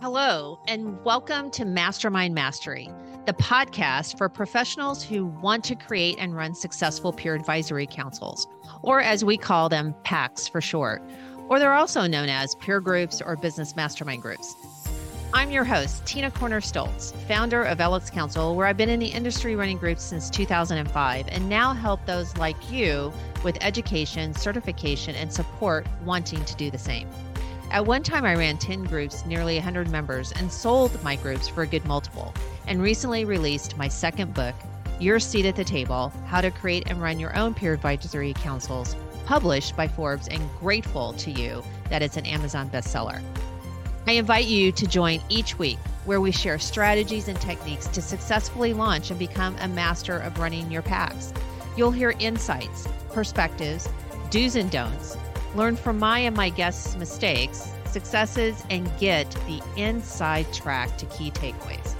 Hello, and welcome to Mastermind Mastery, the podcast for professionals who want to create and run successful peer advisory councils, or as we call them, PACs for short, or they're also known as peer groups or business mastermind groups. I'm your host, Tina Corner Stolz, founder of LX Council, where I've been in the industry running groups since 2005 and now help those like you with education, certification, and support wanting to do the same. At one time, I ran 10 groups, nearly 100 members, and sold my groups for a good multiple, and recently released my second book, Your Seat at the Table How to Create and Run Your Own Peer Advisory Councils, published by Forbes, and grateful to you that it's an Amazon bestseller. I invite you to join each week where we share strategies and techniques to successfully launch and become a master of running your PACs. You'll hear insights, perspectives, do's and don'ts learn from my and my guests' mistakes, successes, and get the inside track to key takeaways.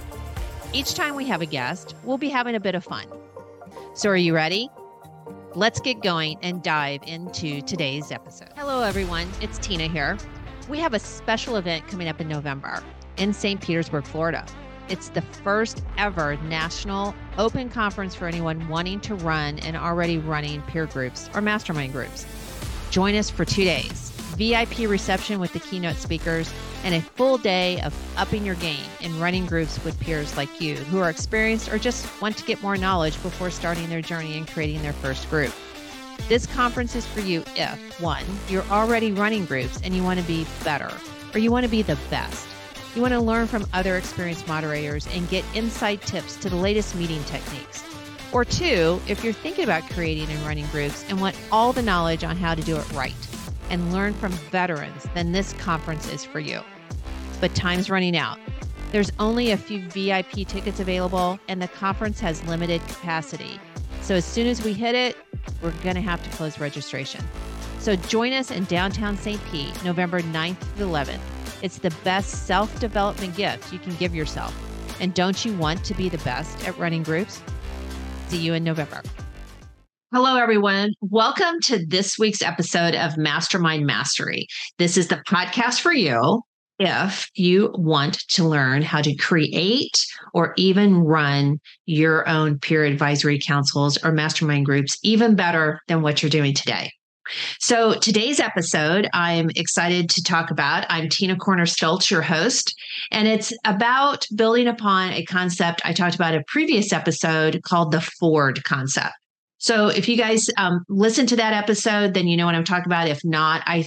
Each time we have a guest, we'll be having a bit of fun. So, are you ready? Let's get going and dive into today's episode. Hello, everyone. It's Tina here. We have a special event coming up in November in St. Petersburg, Florida. It's the first ever national open conference for anyone wanting to run and already running peer groups or mastermind groups. Join us for two days VIP reception with the keynote speakers, and a full day of upping your game and running groups with peers like you who are experienced or just want to get more knowledge before starting their journey and creating their first group. This conference is for you if, one, you're already running groups and you want to be better, or you want to be the best. You want to learn from other experienced moderators and get inside tips to the latest meeting techniques. Or two, if you're thinking about creating and running groups and want all the knowledge on how to do it right and learn from veterans, then this conference is for you. But time's running out. There's only a few VIP tickets available, and the conference has limited capacity. So as soon as we hit it, we're going to have to close registration. So join us in downtown St. Pete, November 9th to 11th. It's the best self development gift you can give yourself. And don't you want to be the best at running groups? See you in November. Hello, everyone. Welcome to this week's episode of Mastermind Mastery. This is the podcast for you if you want to learn how to create or even run your own peer advisory councils or mastermind groups even better than what you're doing today. So, today's episode, I'm excited to talk about. I'm Tina Corner Stolz, your host, and it's about building upon a concept I talked about a previous episode called the Ford concept. So, if you guys um, listen to that episode, then you know what I'm talking about. If not, I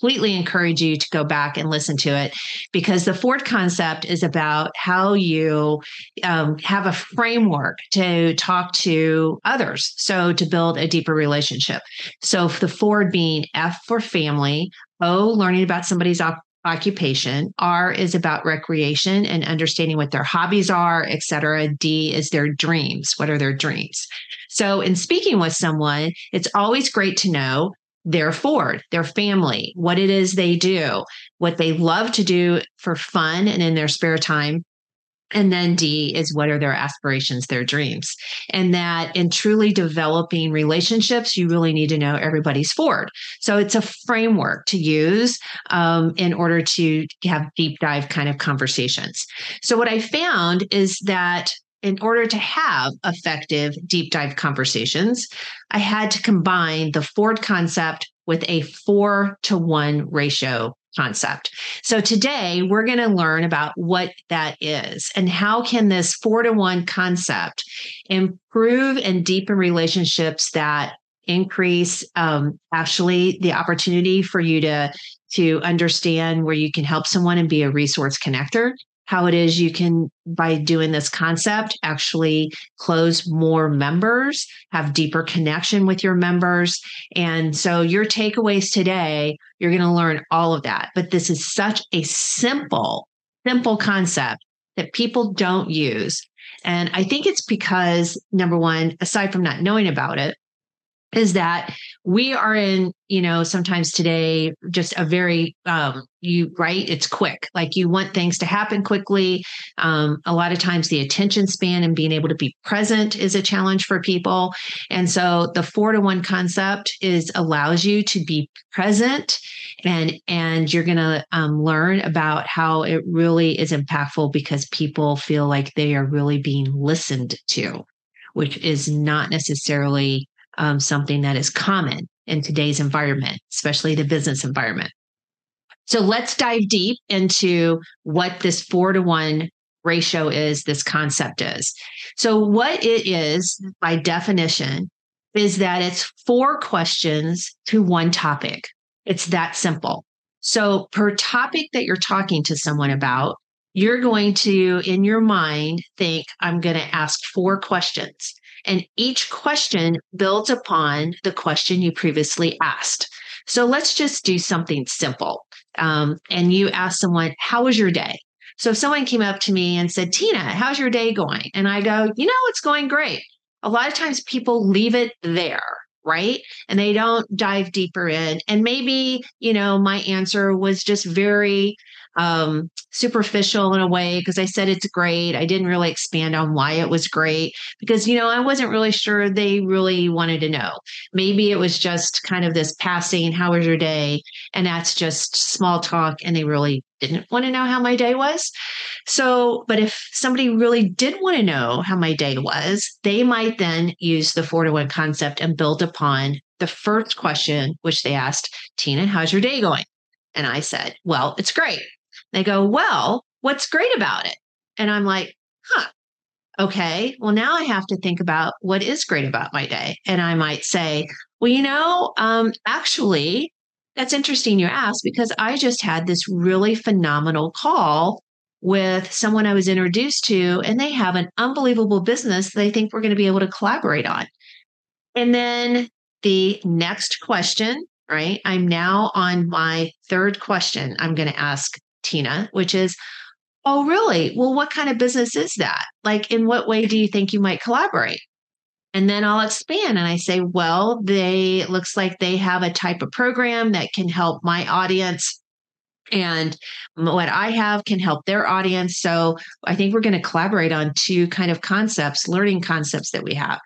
completely encourage you to go back and listen to it because the Ford concept is about how you um, have a framework to talk to others. So to build a deeper relationship. So the Ford being F for family, O, learning about somebody's op- occupation. R is about recreation and understanding what their hobbies are, et cetera. D is their dreams. What are their dreams? So, in speaking with someone, it's always great to know their Ford, their family, what it is they do, what they love to do for fun and in their spare time. And then D is what are their aspirations, their dreams. And that in truly developing relationships, you really need to know everybody's Ford. So it's a framework to use um, in order to have deep dive kind of conversations. So what I found is that in order to have effective deep dive conversations, I had to combine the Ford concept with a four to one ratio concept. So today we're going to learn about what that is and how can this four to one concept improve and deepen relationships that increase um, actually the opportunity for you to to understand where you can help someone and be a resource connector how it is you can by doing this concept actually close more members have deeper connection with your members. And so your takeaways today you're going to learn all of that. But this is such a simple simple concept that people don't use. And i think it's because number one aside from not knowing about it is that we are in you know sometimes today just a very um you right? It's quick. Like you want things to happen quickly. Um a lot of times the attention span and being able to be present is a challenge for people. And so the 4 to 1 concept is allows you to be present and and you're going to um, learn about how it really is impactful because people feel like they are really being listened to which is not necessarily um, something that is common in today's environment, especially the business environment. So let's dive deep into what this four to one ratio is, this concept is. So, what it is by definition is that it's four questions to one topic. It's that simple. So, per topic that you're talking to someone about, you're going to, in your mind, think, I'm going to ask four questions. And each question builds upon the question you previously asked. So let's just do something simple. Um, and you ask someone, How was your day? So if someone came up to me and said, Tina, how's your day going? And I go, You know, it's going great. A lot of times people leave it there right? And they don't dive deeper in. And maybe, you know, my answer was just very um, superficial in a way because I said it's great. I didn't really expand on why it was great because, you know, I wasn't really sure they really wanted to know. Maybe it was just kind of this passing, how was your day? And that's just small talk and they really didn't want to know how my day was. So, but if somebody really did want to know how my day was, they might then use the four to one concept and build upon the first question, which they asked, Tina, how's your day going? And I said, well, it's great. They go, Well, what's great about it? And I'm like, Huh, okay. Well, now I have to think about what is great about my day. And I might say, Well, you know, um, actually, that's interesting you asked because I just had this really phenomenal call with someone I was introduced to, and they have an unbelievable business they think we're going to be able to collaborate on. And then the next question, right? I'm now on my third question I'm going to ask Tina, which is, oh, really? Well, what kind of business is that? Like, in what way do you think you might collaborate? And then I'll expand and I say, well, they looks like they have a type of program that can help my audience and what I have can help their audience. So I think we're going to collaborate on two kind of concepts, learning concepts that we have.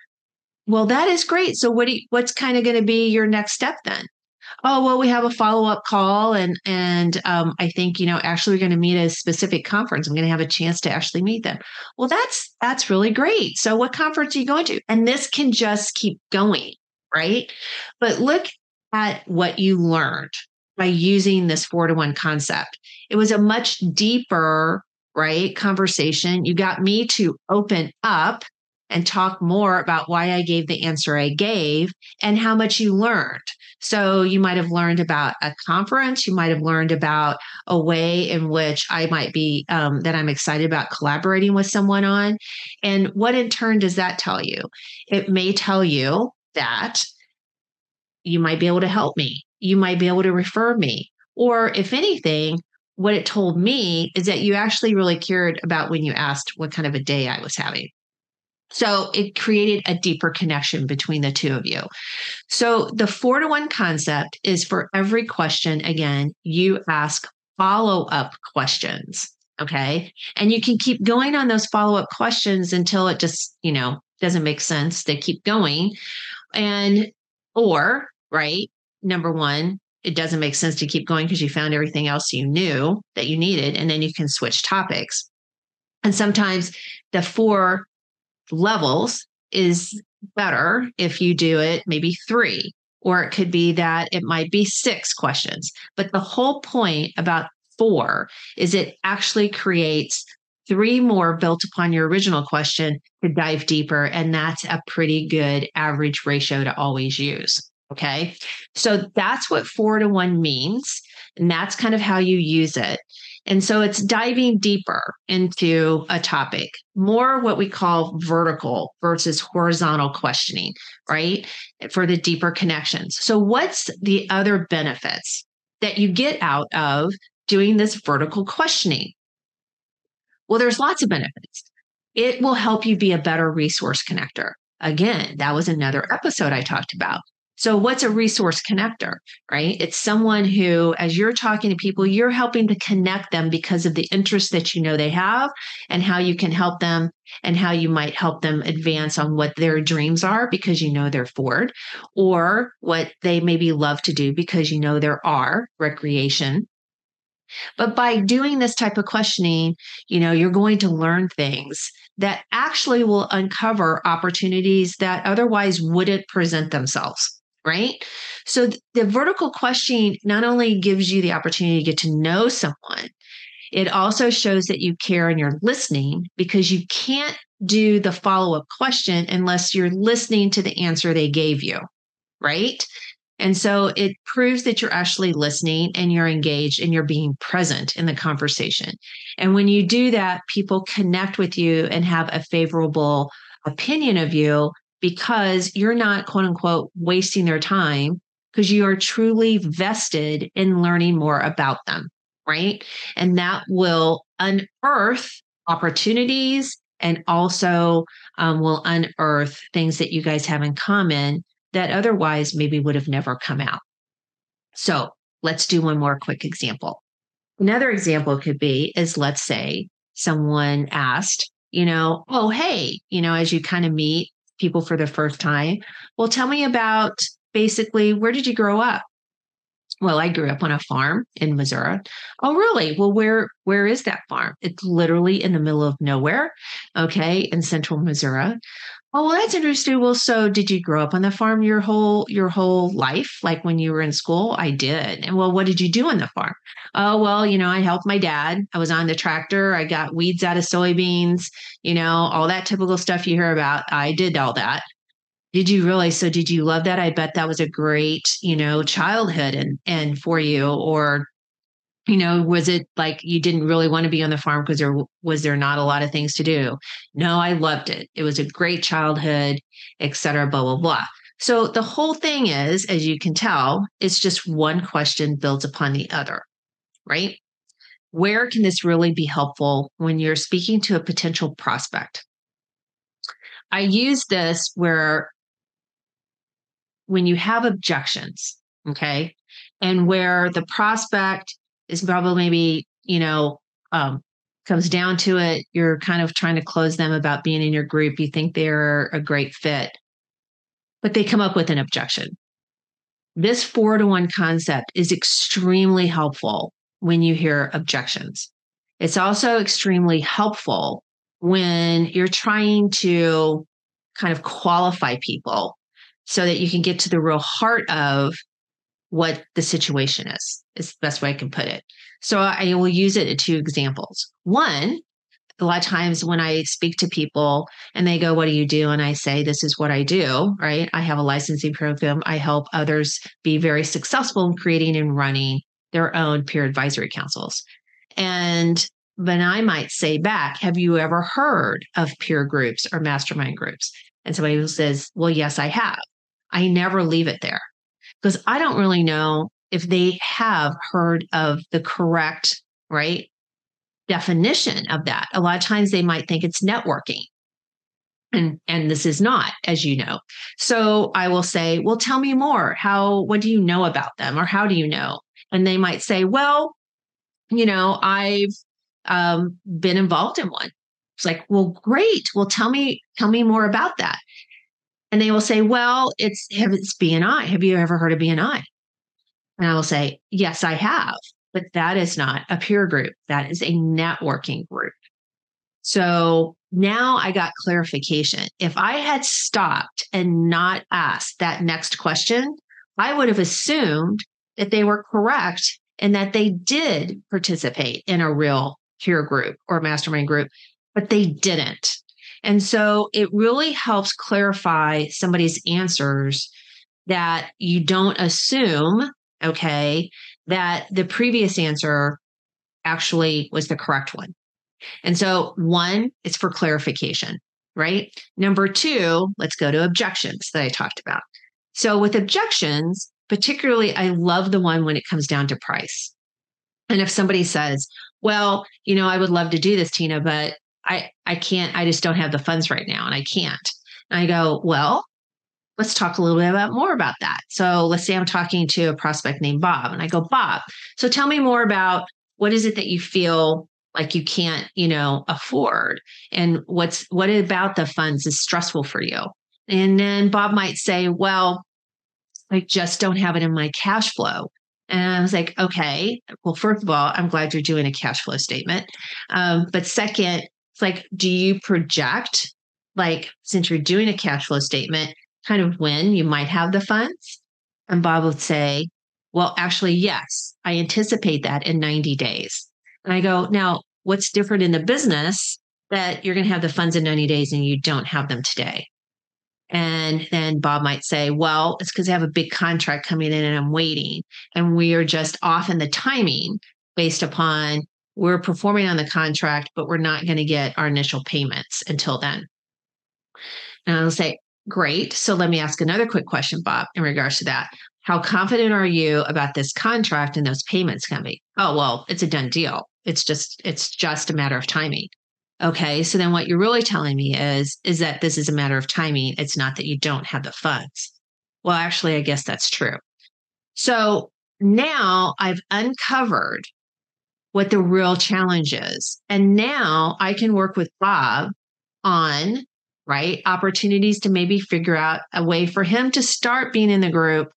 Well, that is great. So what you, what's kind of going to be your next step then? Oh well we have a follow-up call and and um, i think you know actually we're going to meet at a specific conference. I'm going to have a chance to actually meet them. Well that's that's really great. So what conference are you going to? And this can just keep going right? But look at what you learned by using this four to one concept. It was a much deeper right conversation. You got me to open up and talk more about why I gave the answer I gave and how much you learned. So you might have learned about a conference. You might have learned about a way in which I might be, um, that I'm excited about collaborating with someone on. And what in turn does that tell you? It may tell you that you might be able to help me. You might be able to refer me. Or if anything, what it told me is that you actually really cared about when you asked what kind of a day I was having. So it created a deeper connection between the two of you. So the four to one concept is for every question, again, you ask follow up questions. Okay. And you can keep going on those follow up questions until it just, you know, doesn't make sense. They keep going. And, or, right, number one, it doesn't make sense to keep going because you found everything else you knew that you needed. And then you can switch topics. And sometimes the four levels is better if you do it maybe three, or it could be that it might be six questions. But the whole point about four is it actually creates three more built upon your original question to dive deeper. And that's a pretty good average ratio to always use. Okay. So that's what four to one means. And that's kind of how you use it. And so it's diving deeper into a topic, more what we call vertical versus horizontal questioning, right? For the deeper connections. So, what's the other benefits that you get out of doing this vertical questioning? Well, there's lots of benefits. It will help you be a better resource connector. Again, that was another episode I talked about. So, what's a resource connector, right? It's someone who, as you're talking to people, you're helping to connect them because of the interest that you know they have and how you can help them and how you might help them advance on what their dreams are because you know their Ford or what they maybe love to do because you know there are recreation. But by doing this type of questioning, you know, you're going to learn things that actually will uncover opportunities that otherwise wouldn't present themselves right? So the vertical questioning not only gives you the opportunity to get to know someone, it also shows that you care and you're listening because you can't do the follow up question unless you're listening to the answer they gave you, right? And so it proves that you're actually listening and you're engaged and you're being present in the conversation. And when you do that, people connect with you and have a favorable opinion of you because you're not quote unquote wasting their time because you are truly vested in learning more about them, right? And that will unearth opportunities and also um, will unearth things that you guys have in common that otherwise maybe would have never come out. So let's do one more quick example. Another example could be is let's say someone asked, you know, oh, hey, you know, as you kind of meet people for the first time. Well, tell me about basically where did you grow up? Well, I grew up on a farm in Missouri. Oh, really? Well, where where is that farm? It's literally in the middle of nowhere, okay, in central Missouri. Oh, well, that's interesting. Well, so did you grow up on the farm your whole your whole life? Like when you were in school? I did. And well, what did you do on the farm? Oh, well, you know, I helped my dad. I was on the tractor. I got weeds out of soybeans, you know, all that typical stuff you hear about. I did all that. Did you really? So did you love that? I bet that was a great, you know, childhood and and for you or you know was it like you didn't really want to be on the farm because there was there not a lot of things to do? No i loved it. It was a great childhood et cetera blah blah blah. So the whole thing is as you can tell it's just one question builds upon the other right? Where can this really be helpful when you're speaking to a potential prospect? I use this where when you have objections okay and where the prospect is probably maybe, you know, um, comes down to it, you're kind of trying to close them about being in your group. You think they're a great fit, but they come up with an objection. This four to one concept is extremely helpful when you hear objections. It's also extremely helpful when you're trying to kind of qualify people so that you can get to the real heart of what the situation is, is the best way I can put it. So I will use it in two examples. One, a lot of times when I speak to people and they go, What do you do? And I say, This is what I do, right? I have a licensing program. I help others be very successful in creating and running their own peer advisory councils. And then I might say back, Have you ever heard of peer groups or mastermind groups? And somebody says, Well, yes, I have. I never leave it there because I don't really know if they have heard of the correct, right, definition of that. A lot of times they might think it's networking. And, and this is not, as you know. So I will say, well, tell me more. How, what do you know about them? Or how do you know? And they might say, well, you know, I've um, been involved in one. It's like, well, great. Well, tell me, tell me more about that and they will say, "Well, it's it's BNI. Have you ever heard of BNI?" And I will say, "Yes, I have." But that is not a peer group. That is a networking group. So now I got clarification. If I had stopped and not asked that next question, I would have assumed that they were correct and that they did participate in a real peer group or mastermind group, but they didn't. And so it really helps clarify somebody's answers that you don't assume, okay, that the previous answer actually was the correct one. And so, one, it's for clarification, right? Number two, let's go to objections that I talked about. So, with objections, particularly, I love the one when it comes down to price. And if somebody says, well, you know, I would love to do this, Tina, but I I can't I just don't have the funds right now and I can't. And I go, well, let's talk a little bit about more about that. So let's say I'm talking to a prospect named Bob and I go, Bob, so tell me more about what is it that you feel like you can't, you know, afford and what's what about the funds is stressful for you. And then Bob might say, well, I just don't have it in my cash flow. And I was like, okay, well, first of all, I'm glad you're doing a cash flow statement. Um, but second, it's like, do you project, like, since you're doing a cash flow statement, kind of when you might have the funds? And Bob would say, well, actually, yes, I anticipate that in 90 days. And I go, now, what's different in the business that you're going to have the funds in 90 days and you don't have them today? And then Bob might say, well, it's because I have a big contract coming in and I'm waiting. And we are just off in the timing based upon we're performing on the contract, but we're not going to get our initial payments until then. And I'll say, great. So let me ask another quick question, Bob, in regards to that. How confident are you about this contract and those payments coming? Oh, well, it's a done deal. It's just, it's just a matter of timing. Okay. So then what you're really telling me is, is that this is a matter of timing. It's not that you don't have the funds. Well, actually, I guess that's true. So now I've uncovered what the real challenge is. And now I can work with Bob on, right, opportunities to maybe figure out a way for him to start being in the group,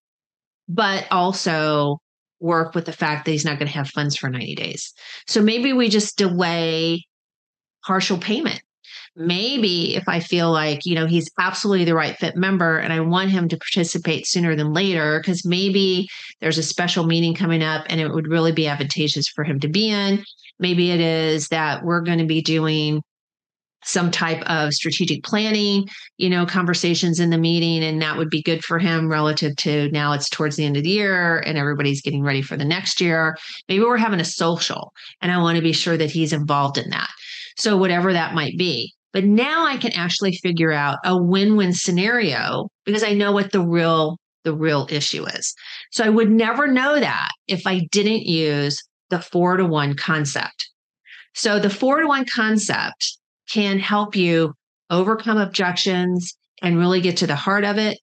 but also work with the fact that he's not going to have funds for 90 days. So maybe we just delay partial payment. Maybe if I feel like, you know, he's absolutely the right fit member and I want him to participate sooner than later, because maybe there's a special meeting coming up and it would really be advantageous for him to be in. Maybe it is that we're going to be doing some type of strategic planning, you know, conversations in the meeting, and that would be good for him relative to now it's towards the end of the year and everybody's getting ready for the next year. Maybe we're having a social, and I want to be sure that he's involved in that. So, whatever that might be. But now I can actually figure out a win-win scenario because I know what the real the real issue is. So I would never know that if I didn't use the 4 to 1 concept. So the 4 to 1 concept can help you overcome objections and really get to the heart of it,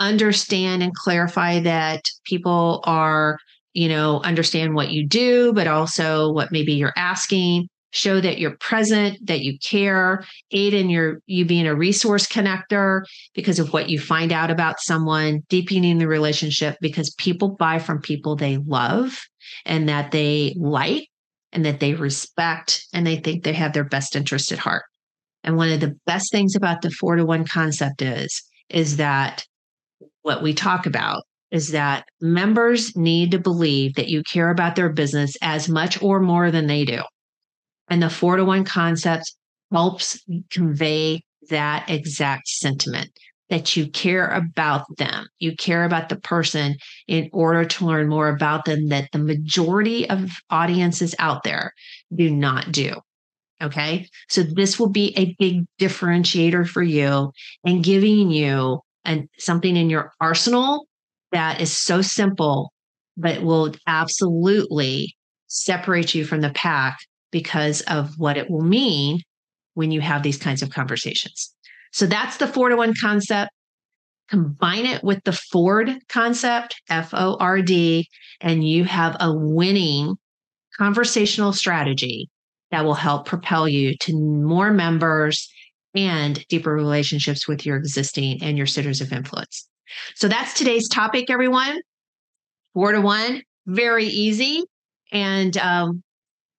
understand and clarify that people are, you know, understand what you do, but also what maybe you're asking, show that you're present, that you care, aid in your you being a resource connector because of what you find out about someone, deepening the relationship because people buy from people they love and that they like and that they respect and they think they have their best interest at heart. And one of the best things about the 4 to 1 concept is is that what we talk about is that members need to believe that you care about their business as much or more than they do. And the four to one concept helps convey that exact sentiment that you care about them. You care about the person in order to learn more about them that the majority of audiences out there do not do. Okay. So this will be a big differentiator for you and giving you an, something in your arsenal that is so simple, but will absolutely separate you from the pack because of what it will mean when you have these kinds of conversations. So that's the four to one concept. Combine it with the Ford concept, F O R D, and you have a winning conversational strategy that will help propel you to more members and deeper relationships with your existing and your centers of influence. So that's today's topic, everyone. Four to one, very easy. And um,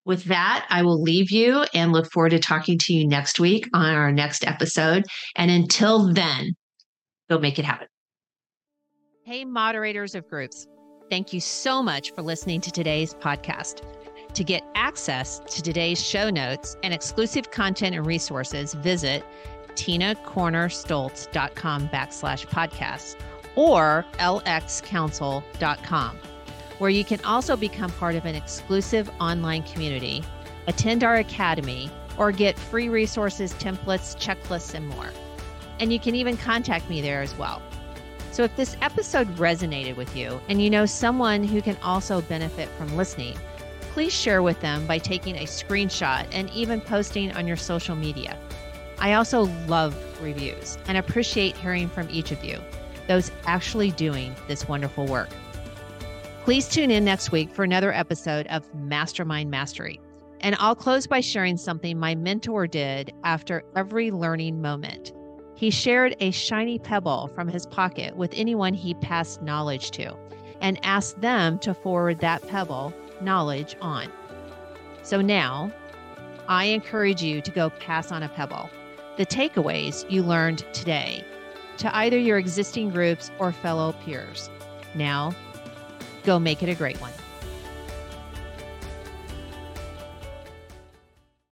with that, I will leave you and look forward to talking to you next week on our next episode. And until then, go make it happen. Hey, moderators of groups, thank you so much for listening to today's podcast. To get access to today's show notes and exclusive content and resources, visit tinacornerstolz.com backslash podcast or lxcouncil.com where you can also become part of an exclusive online community, attend our academy, or get free resources, templates, checklists, and more. And you can even contact me there as well. So if this episode resonated with you and you know someone who can also benefit from listening, please share with them by taking a screenshot and even posting on your social media. I also love reviews and appreciate hearing from each of you. those actually doing this wonderful work. Please tune in next week for another episode of Mastermind Mastery. And I'll close by sharing something my mentor did after every learning moment. He shared a shiny pebble from his pocket with anyone he passed knowledge to and asked them to forward that pebble knowledge on. So now I encourage you to go pass on a pebble. The takeaways you learned today to either your existing groups or fellow peers. Now, go make it a great one.